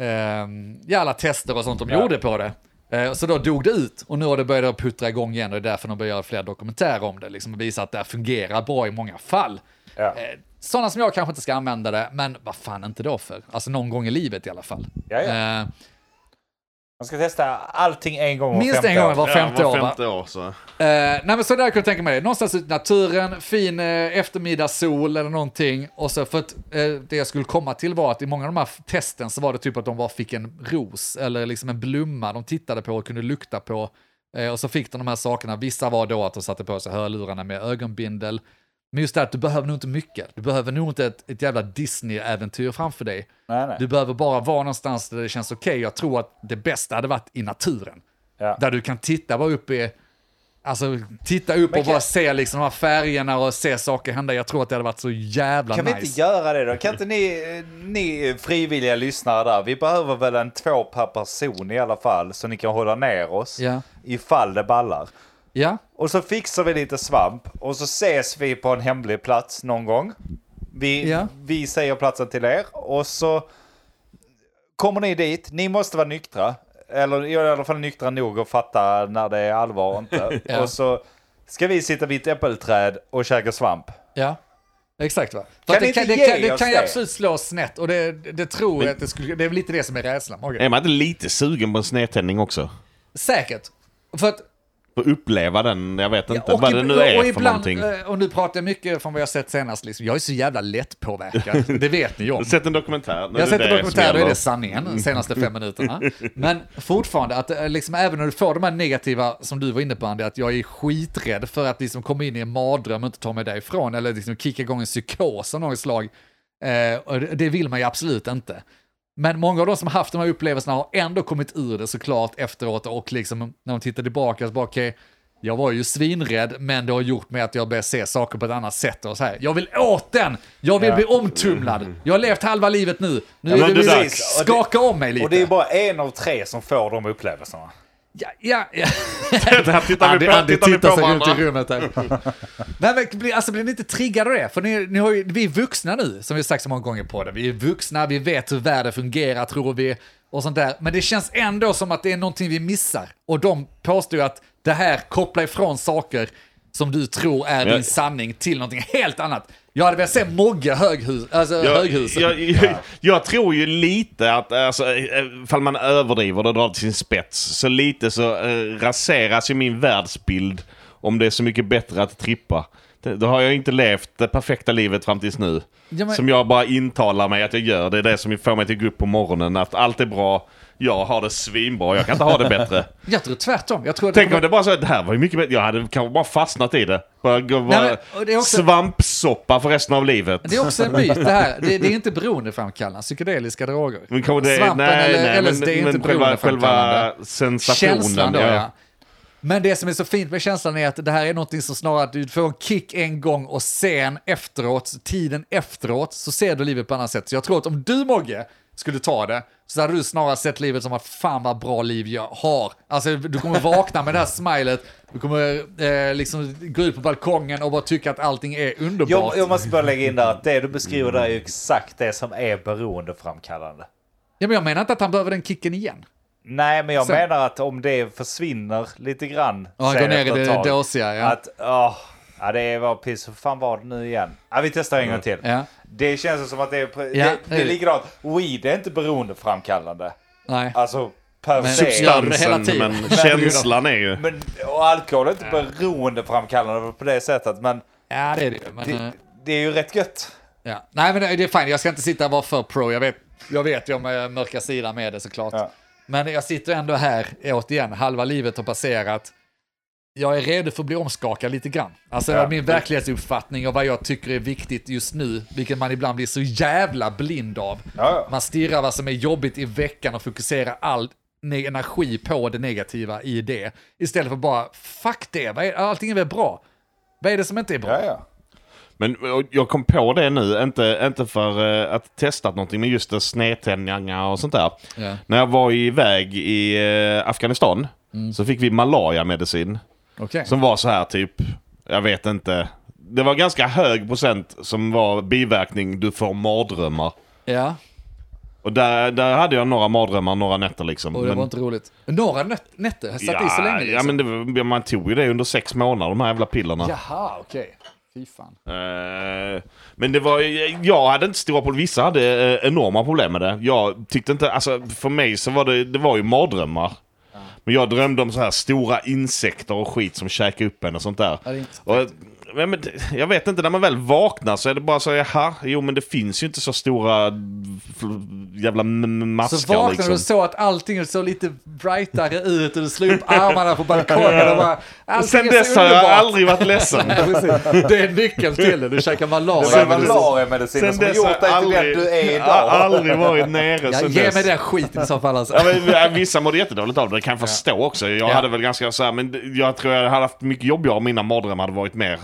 eh, alla tester och sånt de Ja. gjorde på det. Eh, så då dog det ut och nu har det börjat puttra igång igen och det är därför de börjar göra fler dokumentärer om det, liksom och visa att det fungerar bra i många fall. Ja. Eh, Sådana som jag kanske inte ska använda det, men vad fan inte då för? Alltså någon gång i livet i alla fall. Ja, ja. Man ska testa allting en gång var minst femte en gång år. var femte ja, år. var va? femte år så. Eh, nej men så där kan jag tänka mig. Någonstans ute i naturen, fin eh, eftermiddagssol eller någonting. Och så för att eh, det jag skulle komma till var att i många av de här testen så var det typ att de bara fick en ros eller liksom en blomma de tittade på och kunde lukta på. Eh, och så fick de de här sakerna. Vissa var då att de satte på sig hörlurarna med ögonbindel. Men just det att du behöver nog inte mycket. Du behöver nog inte ett, ett jävla Disney-äventyr framför dig. Nej, nej. Du behöver bara vara någonstans där det känns okej. Jag tror att det bästa hade varit i naturen. Ja. Där du kan titta bara upp i, alltså titta upp Men och kan- bara se liksom de här färgerna och se saker hända. Jag tror att det hade varit så jävla Kan vi nice. inte göra det då? Kan inte ni, ni frivilliga lyssnare där, vi behöver väl en två per person i alla fall, så ni kan hålla ner oss Ja. ifall det ballar. Ja, Och så fixar vi lite svamp och så ses vi på en hemlig plats någon gång. Vi, Ja. vi säger platsen till er och så kommer ni dit. Ni måste vara nyktra. Eller i alla fall nyktra nog och fatta när det är allvar och inte. Ja. Och så ska vi sitta vid ett äppelträd och käka svamp. ja. Exakt va? För Kan att det, kan, det, kan, det oss kan ju absolut slå snett och det, det tror jag att det skulle, det är lite det som är rädslan. Morgan. Är man inte lite sugen på en snedtändning också? Säkert. För att uppleva den, jag vet inte och vad det nu är och för ibland, någonting. eh, Och nu pratar jag mycket från vad jag sett senast, liksom. jag är så jävla lättpåverkad. det vet ni ju om. Sett en dokumentär. Jag har sett en dokumentär, då är det sanningen de senaste fem minuterna. Men fortfarande, att eh, liksom, även när du får de här negativa, som du var inne på Andy, att jag är skiträdd för att liksom komma in i en mardröm och inte ta mig därifrån, eller liksom kicka igång en psykos av något slag. Eh, det vill man ju absolut inte. Men många av de som har haft de här upplevelserna har ändå kommit ur det såklart efteråt och liksom när de tittar tillbaka så bara okej, jag var ju svinrädd, men det har gjort mig att jag börjar se saker på ett annat sätt och så här. Jag vill åt den! Jag vill Ja. bli omtumlad! Jag har levt halva livet nu. Nu Ja, är det dags. det- Skaka om mig lite. Och det är bara en av tre som får de upplevelserna. Ja, ja, ja. Här tittar vi Andy, på, Andy tittar vi tittar på sig runt i varandra. rummet här. Nej, men blir, alltså, blir ni inte triggade av det? För ni, ni har ju, vi är vuxna nu, som vi har sagt så många gånger på det. Vi är vuxna, vi vet hur världen fungerar, tror vi, och sånt där. Men det känns ändå som att det är någonting vi missar. Och de påstår ju att det här kopplar ifrån saker som du tror är din sanning till någonting helt annat. Jag hade velat se Mogge höghus, alltså Jag, höghuset. jag, jag, jag tror ju lite att, alltså, ifall man överdriver och drar till sin spets, så lite så eh, raseras ju min världsbild om det är så mycket bättre att trippa. Det- Då har jag inte levt det perfekta livet fram tills nu. Ja, men- Som jag bara intalar mig att jag gör. Det är det som får mig till att gå upp på morgonen. Att allt är bra, jag har det svinbra, jag kan inte ha det bättre. Jag tror tvärtom. Jag tror Tänk om det bara så det här var ju mycket bättre. Jag hade kanske bara fastnat i det. Bara, bara det är också- Svampsoppa för resten av livet. Det är också en myt det här. Det, det är inte beroendeframkallande, psykedeliska droger. Men det, Svampen nej, eller nej, LSD är men, inte men själva, beroendeframkallande. själva sensationen. Känslan då, ja. ja. Men det som är så fint med känslan är att det här är någonting som snarare att du får en kick en gång och sen efteråt, tiden efteråt, så ser du livet på annat sätt. Så jag tror att om du Mogge skulle ta det, så hade du snarare sett livet som att fan vad bra liv jag har. Alltså du kommer vakna med det här smilet, du kommer eh, liksom gå ut på balkongen och bara tycka att allting är underbart. Jag, jag måste bara lägga in där att det du beskriver där är ju exakt det som är beroendeframkallande. Ja, men jag menar inte att han behöver den kicken igen. Nej, men jag Sen- menar att om det försvinner lite grann. Ja, han går ner i det dåsiga, ja. Att, åh, ja, det var piss. Hur fan var det nu igen? Ja, vi testar en gång till. Ja. Det känns som att det är, Ja, det, det är likadant. Weed är inte beroendeframkallande. Nej. Alltså, per Men- se. Substansen, tiden? men känslan är ju... Men, och alkohol är inte beroendeframkallande på det sättet. Men Ja, det är det ju. Men, det, eh, det är ju rätt gött. Ja. Nej men det är fint, jag ska inte sitta och vara för pro. Jag vet, jag vet ju om eh, mörka sidan med det såklart. Ja. Men jag sitter ändå här, återigen, halva livet har passerat. Jag är redo för att bli omskakad lite grann. Alltså Ja. min verklighetsuppfattning och vad jag tycker är viktigt just nu, vilket man ibland blir så jävla blind av. Ja. Man stirrar vad som är jobbigt i veckan och fokuserar all ne- energi på det negativa i det. Istället för bara, fuck det, vad är, allting är väl bra. Vad är det som inte är bra? Ja, ja. Men jag kom på det nu, inte, inte för eh, att testa någonting, men just det snedtändningar och sånt där. Ja. När jag var iväg i eh, Afghanistan så fick vi malaria-medicin. Okej. Som var så här typ, jag vet inte. Det var ganska hög procent som var biverkning, du får mardrömmar. Ja, Och där, där hade jag några mardrömmar några nätter liksom. och det Men- var inte roligt. Några nät- nätter, satt i så länge liksom. Ja men det, man tog ju det under sex månader, de här jävla pillerna. Jaha, okej. Fy fan. Eh, men det var, jag hade inte stora problem, vissa hade eh, enorma problem med det. Jag tyckte inte, alltså för mig så var det, det var ju mardrömmar. Men jag drömde om så här stora insekter och skit som käkade upp en och sånt där. Ja, Och, men, men, jag vet inte, när man väl vaknar så är det bara så, jaha, jo men det finns ju inte så stora jävla maskar Så vaknar liksom. du så att allting såg lite brightare ut och du slog upp armarna på balkongen och bara... allting Sen är så dess har jag aldrig varit ledsen. Nej. Det är nyckeln till det, du käkar Det var malaria. malariamedicinen Sen som har gjort jag dig till den aldrig, du är jag idag. har aldrig varit nere Ja, sen ge dess. mig den skiten i så fall alltså. Ja, men, ja, vissa mådde jättedåligt av det, det kan jag förstå också. Jag Ja. hade väl ganska så här, men jag tror jag hade haft mycket jobbigare om mina mardrömmar hade varit mer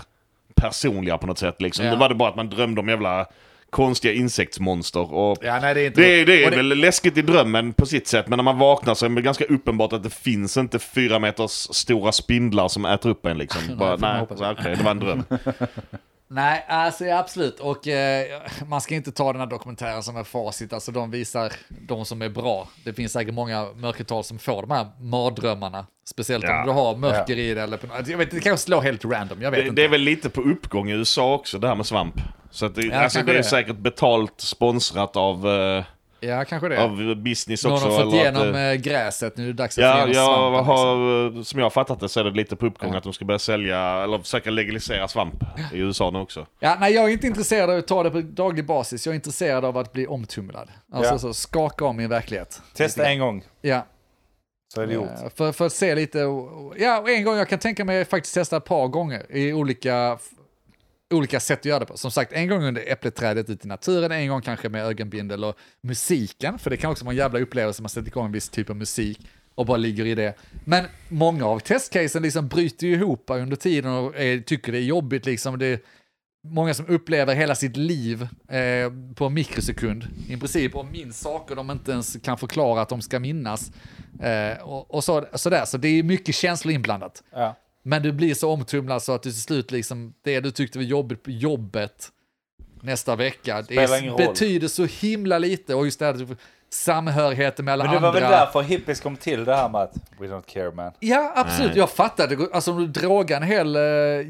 personliga på något sätt. Liksom. Ja. Det var det bara att man drömde om jävla konstiga insektsmonster. Och Ja, nej, det är inte... det, det är och väl läskigt i drömmen på sitt sätt, men när man vaknar så är det ganska uppenbart att det finns inte fyra meters stora spindlar som äter upp en. Liksom. Bara, nej, så, okej, det var en dröm. Nej, alltså ja, absolut. Och eh, man ska inte ta den här dokumentären som är facit. Alltså de visar de som är bra. Det finns säkert många mörkertal som får de här mardrömmarna. Speciellt Ja. om du har mörker i det eller på. Jag vet, det kanske slår helt random, jag vet Det, inte. det är väl lite på uppgång i USA också, det här med svamp. Så att det, Ja, alltså, det är det. säkert betalt, sponsrat av, eh, Ja, kanske det. av business Någon också. har fått eller att, igenom eh, eh, gräset, nu är det dags att få Ja, igenom jag svampen. liksom. har, som jag har fattat det så är det lite på uppgång Ja. att de ska börja sälja, eller försöka legalisera svamp i USA nu också. Ja, nej, jag är inte intresserad av att ta det på daglig basis. Jag är intresserad av att bli omtumlad. Alltså Ja. så skaka om min verklighet. Testa en gång, Ja, så är det gjort. Eh, För, för att se lite, ja, en gång jag kan tänka mig faktiskt testa ett par gånger i olika, olika sätt att göra det på. Som sagt, en gång under äppleträdet ute i naturen, en gång kanske med ögonbindel och musiken, för det kan också vara en jävla upplevelse, man sätter igång en viss typ av musik och bara ligger i det. Men många av testcasen liksom bryter ju ihop under tiden och är, tycker det är jobbigt liksom. Det är många som upplever hela sitt liv eh, på en mikrosekund i princip och minns saker de inte ens kan förklara att de ska minnas. Eh, och, och så, sådär, så det är mycket känslor inblandat. Ja. Men du blir så omtumlad så att du till slut liksom, det du tyckte var jobbigt på jobbet nästa vecka, det Spelar roll. betyder så himla lite. Och just det här samhörigheten med alla Men det var andra. väl därför hippies kom till det här med att we don't care man. Ja, absolut. Nej. Jag fattar. Det går- Alltså om du drogar en hel eh,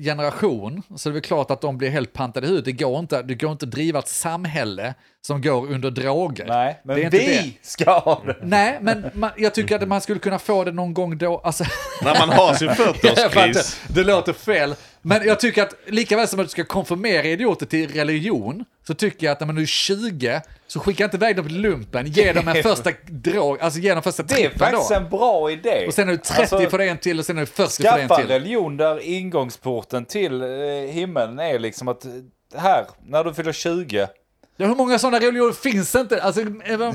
generation så är det väl klart att de blir helt pantade ut. Det går inte, det går inte att driva ett samhälle som går under droger. Nej, men Det är inte vi det. ska ha det. Nej, men man, jag tycker att man skulle kunna få det någon gång då. Alltså, När man har sin jag fattar, 40-årskris. det låter fel. Men jag tycker att lika väl som att du ska konfirmera idioter till religion, så tycker jag att när man är 20, så skicka inte iväg dem till lumpen, ge dem en första drog, alltså ge dem första Det är faktiskt då. en bra idé. Och sen är du 30 Alltså, för en till och sen är du 40 för en Skaffa till. religion där ingångsporten till eh, himlen är liksom att eh, här, när du fyller 20, Ja, hur många sådana religioner finns det inte? Alltså,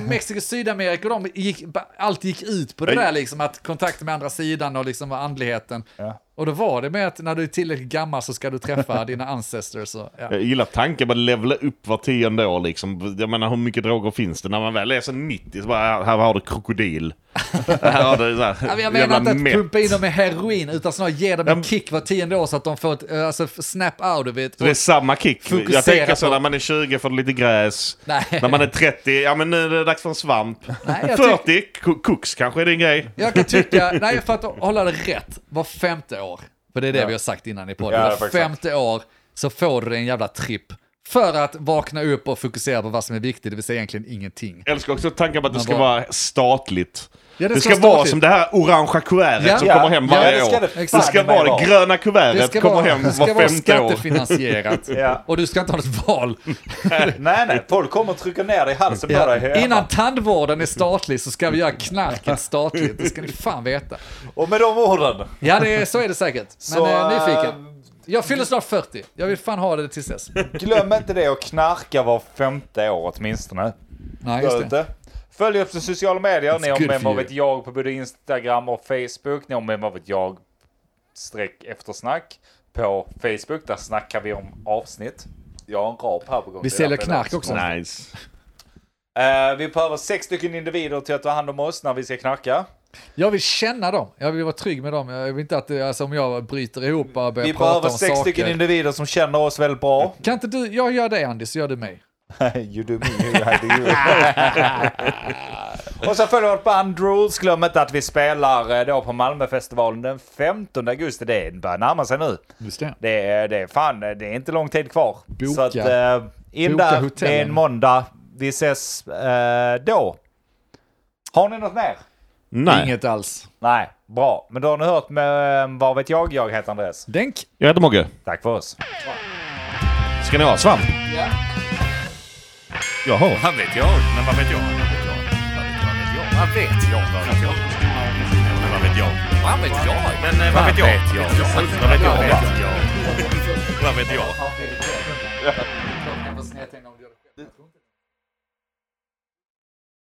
Mexiko, Sydamerika, de gick, allt gick ut på det där liksom, att kontakta med andra sidan och liksom andligheten. Ja. Och då var det med att när du är tillräckligt gammal så ska du träffa dina ancestors. Och, ja. Jag gillar tanken på att levla upp var tionde år liksom. Jag menar hur mycket droger finns det? När man väl är så 90 så bara, här här har du krokodil. Här har du så här, Ja, men jag menar inte att mätt. pumpa in dem med heroin, utan snarare ge dem en Ja. kick var tionde år så att de får ett eh, alltså, snap out of it. Så det är samma kick. Jag tänker så på- när man är 20 får du lite gräs. Nej. När man är 30, ja men nu är det dags för en svamp. Nej, jag 40, ko- koks kanske är din grej. Jag kan tycka, nej för att hålla det rätt, var femte år, för det är det Ja. vi har sagt innan i podden, Ja, det är var femte år så får du en jävla tripp För att vakna upp och fokusera på vad som är viktigt, det vill säga egentligen ingenting. Jag älskar också tanken på att det ska vara statligt. Ja, Det ska vara som det här orangea kuvertet Ja. som Ja. kommer hem Ja, varje det ska år. det Det ska vara vara. det gröna Det kuvertet ska kommer vara, hem det ska var vara femte år. skattefinansierat. Ja. Och du ska inte ha något val. Nej, nej, folk kommer och trycker ner dig i halsen på dig. hemma. Innan tandvården är statlig så ska vi göra knarket statligt. Det ska ni fan veta. Och med de orden. Ja, det är, så är det säkert. Men Så, eh, nyfiken. Jag fyller snart 40. Jag vill fan ha det tills dess. Glöm inte det att knarka var femte år åtminstone. Nej, just det. Följ oss på sociala medier. Ni har med vad you. vet jag på både Instagram och Facebook. Ni har med vad vet jag streck eftersnack på Facebook. Där snackar vi om avsnitt. Jag har en rap här på gång. Vi säljer knark så också. Nice. Eh, vi behöver sex stycken individer till att ta hand om oss när vi ska knarka. Jag vill känna dem. Jag vill vara trygg med dem. Jag vill inte att, det- alltså, om jag bryter ihop och börjar Vi prata behöver om sex stycken saker. individer som känner oss väldigt bra. Kan inte du, jag gör det Andy, så gör du mig. You do me, I do you. Och så följer vårt band Rules. Glöm inte att vi spelar eh, då på Malmöfestivalen den 15 augusti. Det börjar närma sig nu. Just det. Det är, det är fan, det är inte lång tid kvar. Boka. Så att, eh, in Boka där, det är hotellen. en måndag. Vi ses eh, då. Har ni något mer? Nej. Inget alls. Nej, bra. Men då har ni hört med eh, Vad vet jag? Jag heter Andres. Denk. Jag heter Mogge. Tack för oss. Ska ni ha svamp? Jaha. Vad vet jag? Men vad vet jag? Vad vet jag? Vad vet jag? Vad vet jag? Men vad vet jag? Vad vet jag? Men eh, vad vet jag? Vad vet jag? Vad vet jag? Vad vet jag?